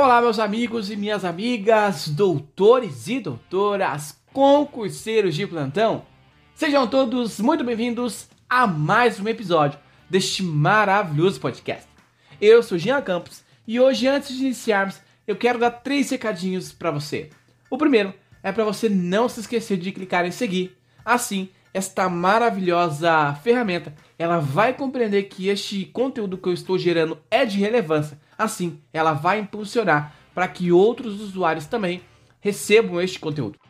Olá, meus amigos e minhas amigas, doutores e doutoras, concurseiros de plantão. Sejam todos muito bem-vindos a mais um episódio deste maravilhoso podcast. Eu sou Jean Campos e hoje, antes de iniciarmos, eu quero dar três recadinhos para você. O primeiro é para você não se esquecer de clicar em seguir. Assim, esta maravilhosa ferramenta, ela vai compreender que este conteúdo que eu estou gerando é de relevância. Assim, ela vai impulsionar para que outros usuários também recebam este conteúdo.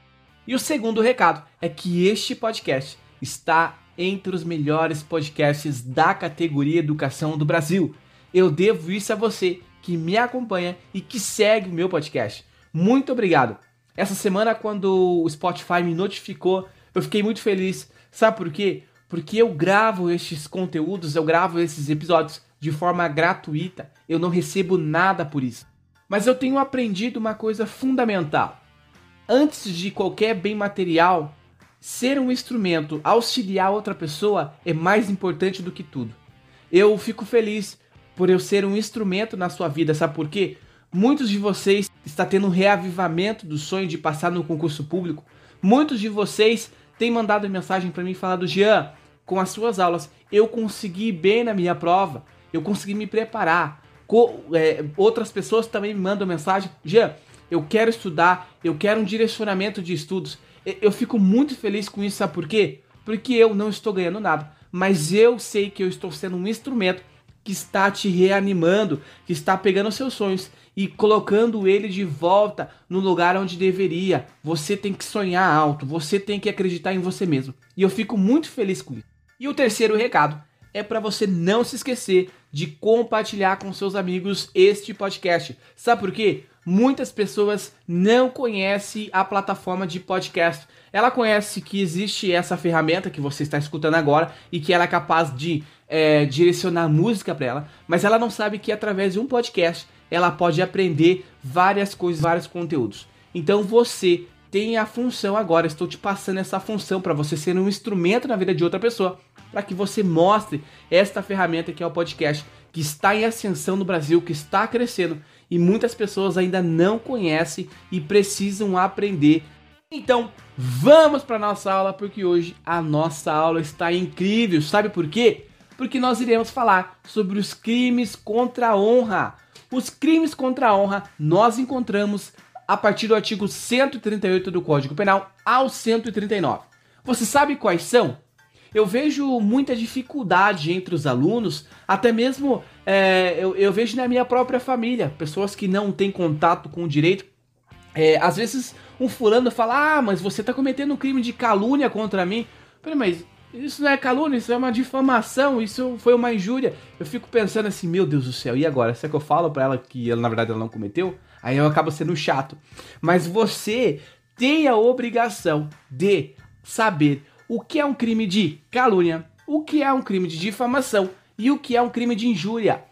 E o segundo recado é que este podcast está entre os melhores podcasts da categoria Educação do Brasil. Eu devo isso a você que me acompanha e que segue o meu podcast. Muito obrigado. Essa semana, quando o Spotify me notificou, eu fiquei muito feliz. Sabe por quê? Porque eu gravo estes conteúdos, eu gravo esses episódios de forma gratuita. Eu não recebo nada por isso. Mas eu tenho aprendido uma coisa fundamental. Antes de qualquer bem material, ser um instrumento, auxiliar outra pessoa é mais importante do que tudo. Eu fico feliz por eu ser um instrumento na sua vida, sabe por quê? Muitos de vocês está tendo um reavivamento do sonho de passar no concurso público. Muitos de vocês têm mandado mensagem para mim falando: "Jean, com as suas aulas eu consegui bem na minha prova, eu consegui me preparar". Co é, outras pessoas também me mandam mensagem: "Jean, eu quero estudar, eu quero um direcionamento de estudos". Eu fico muito feliz com isso, sabe por quê? Porque eu não estou ganhando nada, mas eu sei que eu estou sendo um instrumento que está te reanimando, que está pegando seus sonhos e colocando ele de volta no lugar onde deveria. Você tem que sonhar alto, você tem que acreditar em você mesmo. E eu fico muito feliz com isso. E o terceiro recado é para você não se esquecer de compartilhar com seus amigos este podcast. Sabe por quê? Muitas pessoas não conhecem a plataforma de podcast. Ela conhece que existe essa ferramenta que você está escutando agora e que ela é capaz de é, direcionar música para ela, mas ela não sabe que através de um podcast ela pode aprender várias coisas, vários conteúdos. Então você tem a função agora, estou te passando essa função para você ser um instrumento na vida de outra pessoa, para que você mostre esta ferramenta que é o podcast, que está em ascensão no Brasil, que está crescendo e muitas pessoas ainda não conhecem e precisam aprender. Então, vamos para nossa aula porque hoje a nossa aula está incrível. Sabe por quê? Porque nós iremos falar sobre os crimes contra a honra. Os crimes contra a honra nós encontramos a partir do artigo 138 do Código Penal ao 139. Você sabe quais são? eu vejo muita dificuldade entre os alunos, até mesmo é, eu, eu, vejo na minha própria família, pessoas que não têm contato com o direito. É, às vezes um fulano fala, ah, mas você está cometendo um crime de calúnia contra mim. Falei, mas isso não é calúnia, isso é uma difamação, isso foi uma injúria. Eu fico pensando assim, meu Deus do céu, e agora? Será que eu falo para ela que ela, na verdade ela não cometeu? Aí eu acabo sendo chato. Mas você tem a obrigação de saber o que é um crime de calúnia, o que é um crime de difamação e o que é um crime de injúria.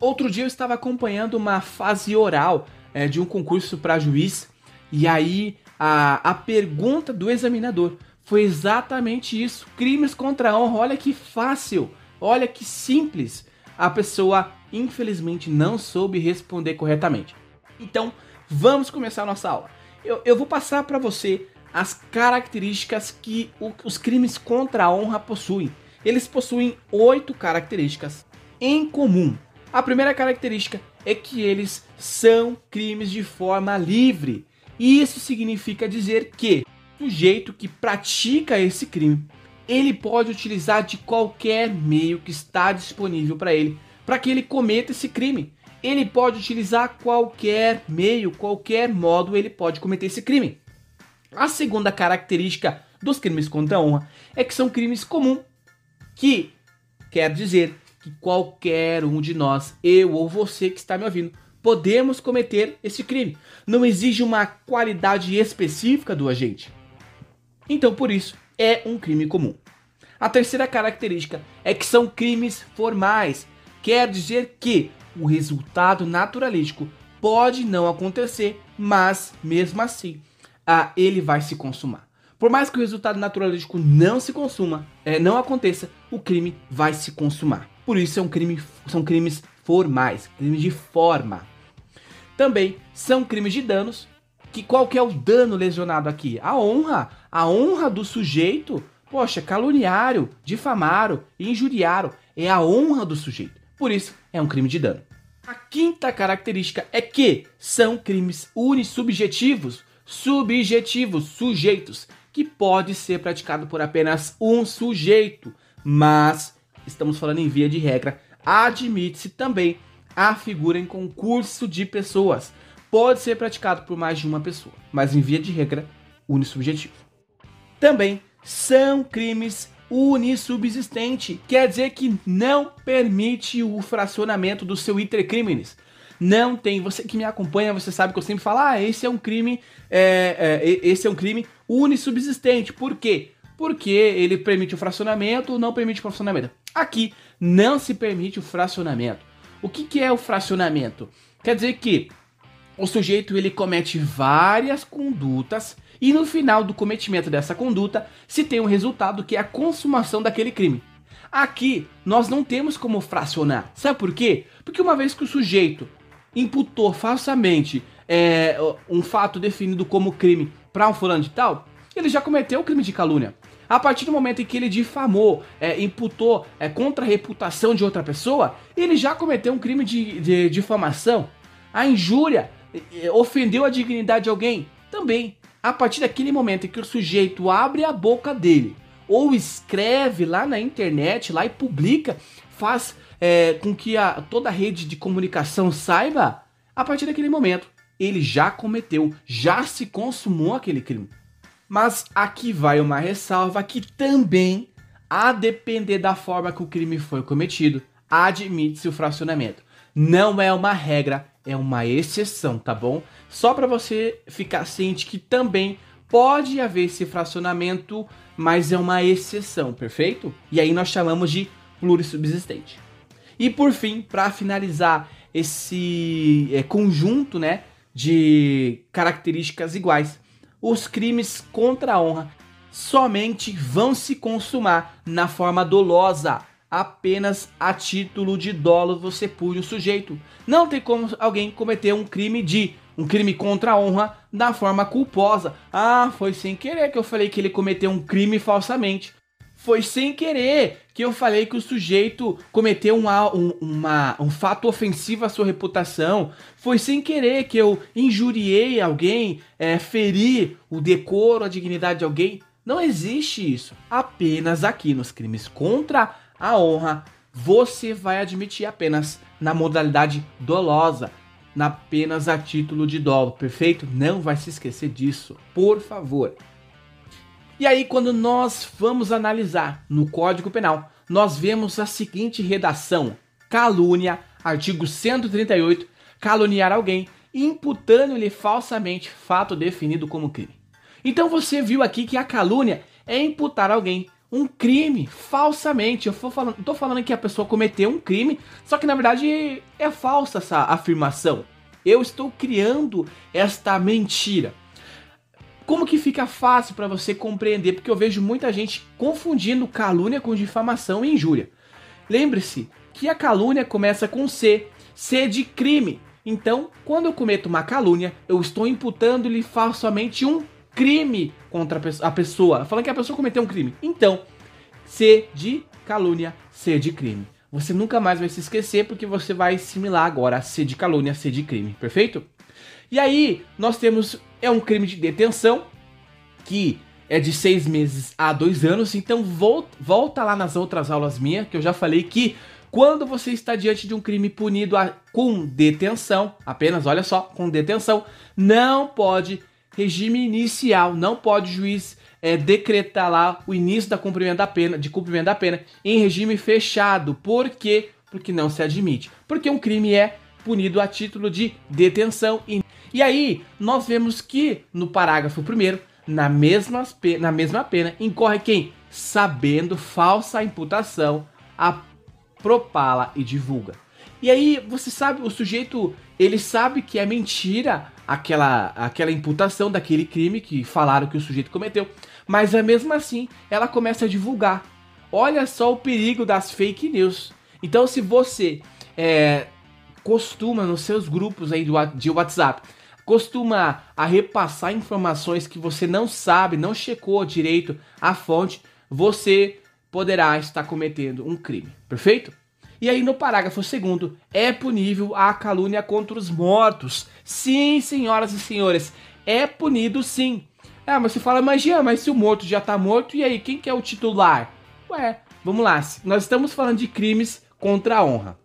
Outro dia eu estava acompanhando uma fase oral é, de um concurso para juiz e aí a, a pergunta do examinador foi exatamente isso: crimes contra a honra. Olha que fácil, olha que simples. A pessoa infelizmente não soube responder corretamente. Então vamos começar a nossa aula. Eu, eu vou passar para você as características que o, os crimes contra a honra possuem. Eles possuem oito características em comum. A primeira característica é que eles são crimes de forma livre. Isso significa dizer que sujeito que pratica esse crime, ele pode utilizar de qualquer meio que está disponível para ele, para que ele cometa esse crime. Ele pode utilizar qualquer meio, qualquer modo ele pode cometer esse crime. A segunda característica dos crimes contra a honra é que são crimes comuns, que quer dizer que qualquer um de nós, eu ou você que está me ouvindo, podemos cometer esse crime. Não exige uma qualidade específica do agente. Então, por isso, é um crime comum. A terceira característica é que são crimes formais. Quer dizer que o resultado naturalístico pode não acontecer, mas mesmo assim ah, ele vai se consumar. Por mais que o resultado naturalístico não se consuma, é, não aconteça, o crime vai se consumar. Por isso é um crime, são crimes formais, crimes de forma. também são crimes de danos. Que qual que é o dano lesionado aqui? A honra, a honra do sujeito. Poxa, caluniário, difamaram, injuriaram, é a honra do sujeito. Por isso é um crime de dano. A quinta característica é que são crimes unissubjetivos, subjetivos, sujeitos, que pode ser praticado por apenas um sujeito, mas estamos falando em via de regra, admite-se também a figura em concurso de pessoas. Pode ser praticado por mais de uma pessoa, mas em via de regra, unissubjetivo. Também são crimes unissubsistente, quer dizer que não permite o fracionamento do seu iter criminis. Não tem. Você que me acompanha, você sabe que eu sempre falo, ah, esse é um crime, é, é, esse é um crime unissubsistente. Por quê? Porque ele permite o fracionamento ou não permite o fracionamento. Aqui não se permite o fracionamento. O que, que é o fracionamento? Quer dizer que o sujeito ele comete várias condutas e no final do cometimento dessa conduta se tem um resultado que é a consumação daquele crime. Aqui nós não temos como fracionar. Sabe por quê? Porque uma vez que o sujeito imputou falsamente é, um fato definido como crime para um fulano de tal, ele já cometeu o crime de calúnia. A partir do momento em que ele difamou, é, imputou é, contra a reputação de outra pessoa, ele já cometeu um crime de, de difamação. A injúria ofendeu a dignidade de alguém, também. A partir daquele momento em que o sujeito abre a boca dele ou escreve lá na internet, lá e publica, faz é, com que a, toda a rede de comunicação saiba, a partir daquele momento ele já cometeu, já se consumou aquele crime. Mas aqui vai uma ressalva que também, a depender da forma que o crime foi cometido, admite-se o fracionamento. Não é uma regra, é uma exceção, tá bom? Só para você ficar ciente que também pode haver esse fracionamento, mas é uma exceção, perfeito? E aí nós chamamos de plurissubsistente. E por fim, para finalizar esse é, conjunto, né, de características iguais, os crimes contra a honra somente vão se consumar na forma dolosa. Apenas a título de dolo você pune o sujeito. Não tem como alguém cometer um crime de um crime contra a honra na forma culposa. Ah, foi sem querer que eu falei que ele cometeu um crime falsamente. Foi sem querer que eu falei que o sujeito cometeu um, um, uma, um fato ofensivo à sua reputação. Foi sem querer que eu injuriei alguém, é, feri o decoro, a dignidade de alguém. Não existe isso. Apenas aqui nos crimes contra a honra, você vai admitir apenas na modalidade dolosa, apenas a título de dolo, perfeito? Não vai se esquecer disso, por favor. E aí, quando nós vamos analisar no Código Penal, nós vemos a seguinte redação: calúnia, artigo 138, caluniar alguém, imputando-lhe falsamente fato definido como crime. Então você viu aqui que a calúnia é imputar alguém um crime falsamente. Eu tô falando que a pessoa cometeu um crime, só que na verdade é falsa essa afirmação. Eu estou criando esta mentira. Como que fica fácil para você compreender? Porque eu vejo muita gente confundindo calúnia com difamação e injúria. Lembre-se que a calúnia começa com C, C de crime. Então, quando eu cometo uma calúnia, eu estou imputando-lhe falsamente um crime contra a pessoa, falando que a pessoa cometeu um crime. Então, C de calúnia, C de crime. Você nunca mais vai se esquecer porque você vai assimilar agora a C de calúnia, C de crime, perfeito? E aí, nós temos é um crime de detenção que é de seis meses a dois anos. Então volta, volta lá nas outras aulas minhas, que eu já falei que quando você está diante de um crime punido a, com detenção, apenas, olha só, com detenção, não pode regime inicial, não pode juiz é, decretar lá o início da cumprimento da pena, de cumprimento da pena em regime fechado. Por quê? Porque não se admite. Porque um crime é punido a título de detenção e aí, nós vemos que no parágrafo primeiro, na mesma, na mesma pena, incorre quem? Sabendo falsa imputação, propala e divulga. E aí, você sabe, o sujeito, ele sabe que é mentira aquela, aquela imputação daquele crime que falaram que o sujeito cometeu, mas é mesmo assim, ela começa a divulgar. Olha só o perigo das fake news. Então, se você é, costuma nos seus grupos aí de WhatsApp, costuma a repassar informações que você não sabe, não checou direito a fonte, você poderá estar cometendo um crime, perfeito? E aí no parágrafo segundo, é punível a calúnia contra os mortos. Sim, senhoras e senhores, é punido sim. Ah, mas você fala, mas mas se o morto já tá morto, e aí, quem que é o titular? Ué, vamos lá, nós estamos falando de crimes contra a honra.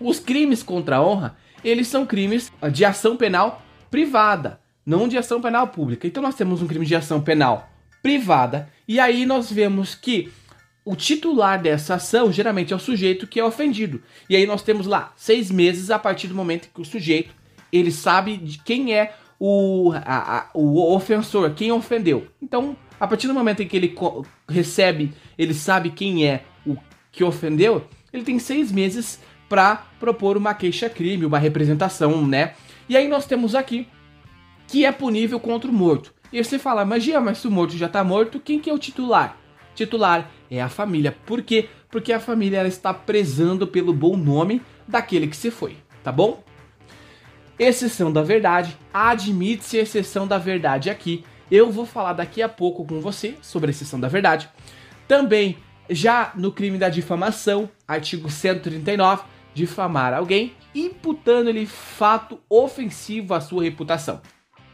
Os crimes contra a honra, eles são crimes de ação penal privada, não de ação penal pública. Então nós temos um crime de ação penal privada, e aí nós vemos que o titular dessa ação geralmente é o sujeito que é ofendido. E aí nós temos lá seis meses a partir do momento que o sujeito ele sabe de quem é o, a, a, o ofensor, quem ofendeu. Então, a partir do momento em que ele recebe, ele sabe quem é o que ofendeu, ele tem seis meses para propor uma queixa-crime, uma representação, né? E aí nós temos aqui que é punível contra o morto. E você fala, magia, mas se o morto já está morto, quem que é o titular? titular é a família. Por quê? Porque a família ela está prezando pelo bom nome daquele que se foi, tá bom? Exceção da verdade, admite-se exceção da verdade aqui. Eu vou falar daqui a pouco com você sobre exceção da verdade. Também, já no crime da difamação, artigo 139, difamar alguém, imputando-lhe fato ofensivo à sua reputação.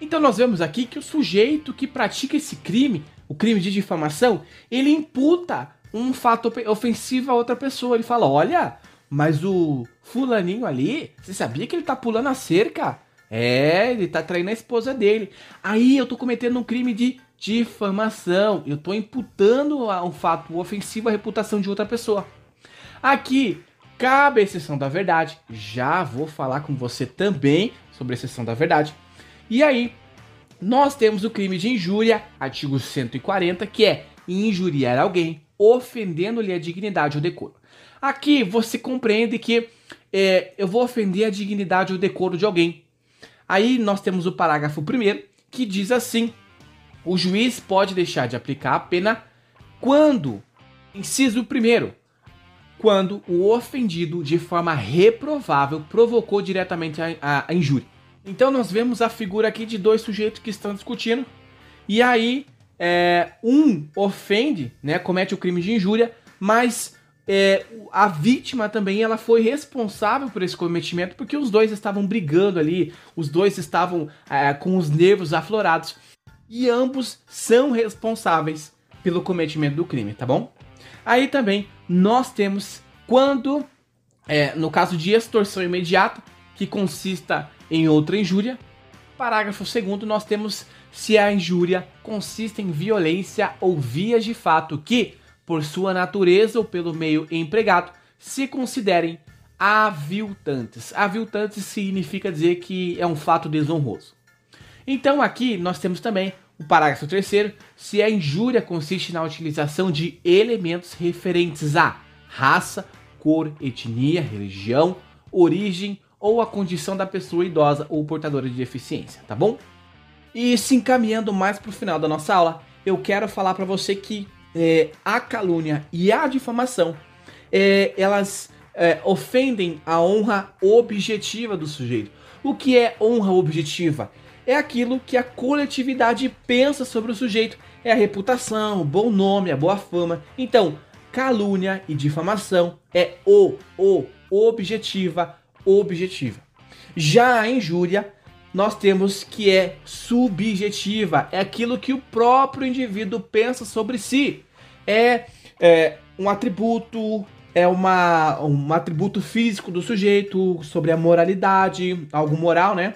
Então nós vemos aqui que o sujeito que pratica esse crime o crime de difamação, ele imputa um fato ofensivo a outra pessoa. Ele fala: olha, mas o fulaninho ali, você sabia que ele tá pulando a cerca? É, ele tá traindo a esposa dele. Aí eu tô cometendo um crime de difamação. Eu tô imputando um fato ofensivo à reputação de outra pessoa. Aqui cabe a exceção da verdade. Já vou falar com você também sobre a exceção da verdade. E aí, nós temos o crime de injúria, artigo 140, que é injuriar alguém, ofendendo-lhe a dignidade ou decoro. Aqui você compreende que é, eu vou ofender a dignidade ou decoro de alguém. Aí nós temos o parágrafo primeiro que diz assim: o juiz pode deixar de aplicar a pena quando, inciso primeiro, quando o ofendido de forma reprovável provocou diretamente a, a, a injúria. Então nós vemos a figura aqui de dois sujeitos que estão discutindo. E aí, é, um ofende, né, comete o crime de injúria, mas é, a vítima também ela foi responsável por esse cometimento porque os dois estavam brigando ali, os dois estavam é, com os nervos aflorados e ambos são responsáveis pelo cometimento do crime, tá bom? Aí também nós temos quando, é, no caso de extorsão imediata, que consista em outra injúria. Parágrafo 2 nós temos se a injúria consiste em violência ou vias de fato que, por sua natureza ou pelo meio empregado, se considerem aviltantes. Aviltantes significa dizer que é um fato desonroso. Então aqui nós temos também o parágrafo 3 se a injúria consiste na utilização de elementos referentes a raça, cor, etnia, religião, origem ou a condição da pessoa idosa ou portadora de deficiência, tá bom? E se encaminhando mais para o final da nossa aula, eu quero falar para você que é, a calúnia e a difamação é, elas é, ofendem a honra objetiva do sujeito. O que é honra objetiva? É aquilo que a coletividade pensa sobre o sujeito, é a reputação, o bom nome, a boa fama. Então, calúnia e difamação é o, o objetiva, objetiva. Já a injúria, nós temos que é subjetiva, é aquilo que o próprio indivíduo pensa sobre si. É, é um atributo, é uma, um atributo físico do sujeito, sobre a moralidade, algo moral, né?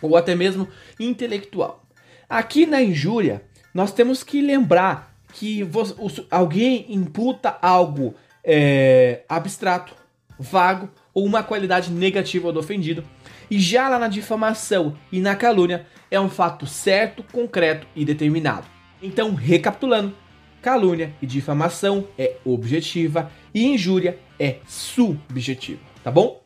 Ou até mesmo intelectual. Aqui na injúria, nós temos que lembrar que você, alguém imputa algo é, abstrato, vago ou uma qualidade negativa do ofendido. E já lá na difamação e na calúnia é um fato certo, concreto e determinado. Então, recapitulando, calúnia e difamação é objetiva e injúria é subjetiva, tá bom?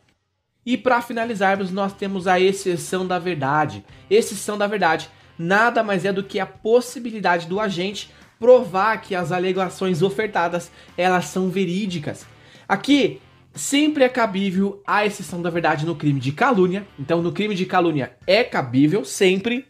E para finalizarmos, nós temos a exceção da verdade. Exceção da verdade nada mais é do que a possibilidade do agente provar que as alegações ofertadas elas são verídicas. Aqui sempre é cabível a exceção da verdade no crime de calúnia. Então, no crime de calúnia é cabível sempre.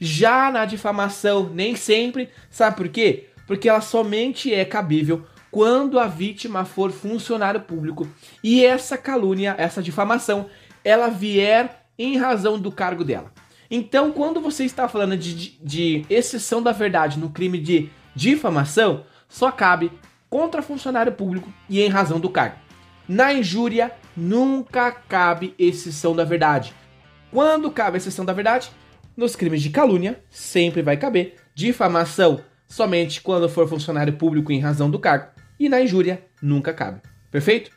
Já na difamação, nem sempre. Sabe por quê? Porque ela somente é cabível quando a vítima for funcionário público e essa calúnia, essa difamação, ela vier em razão do cargo dela. Então, quando você está falando de, de, exceção da verdade no crime de difamação, só cabe contra funcionário público e em razão do cargo. Na injúria, nunca cabe exceção da verdade. Quando cabe exceção da verdade? Nos crimes de calúnia, sempre vai caber. Difamação, somente quando for funcionário público em razão do cargo. E na injúria, nunca cabe. Perfeito?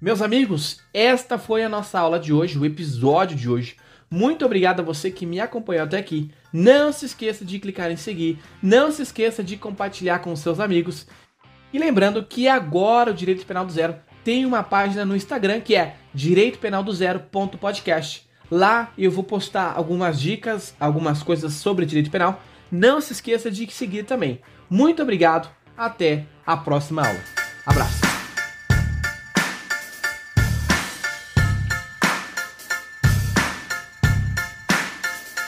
Meus amigos, esta foi a nossa aula de hoje, o episódio de hoje. Muito obrigado a você que me acompanhou até aqui. Não se esqueça de clicar em seguir, não se esqueça de compartilhar com seus amigos. E lembrando que agora o Direito Penal do Zero tem uma página no Instagram que é direitopenaldozero.podcast. Lá eu vou postar algumas dicas, algumas coisas sobre direito penal. Não se esqueça de seguir também. Muito obrigado, até a próxima aula. Abraço.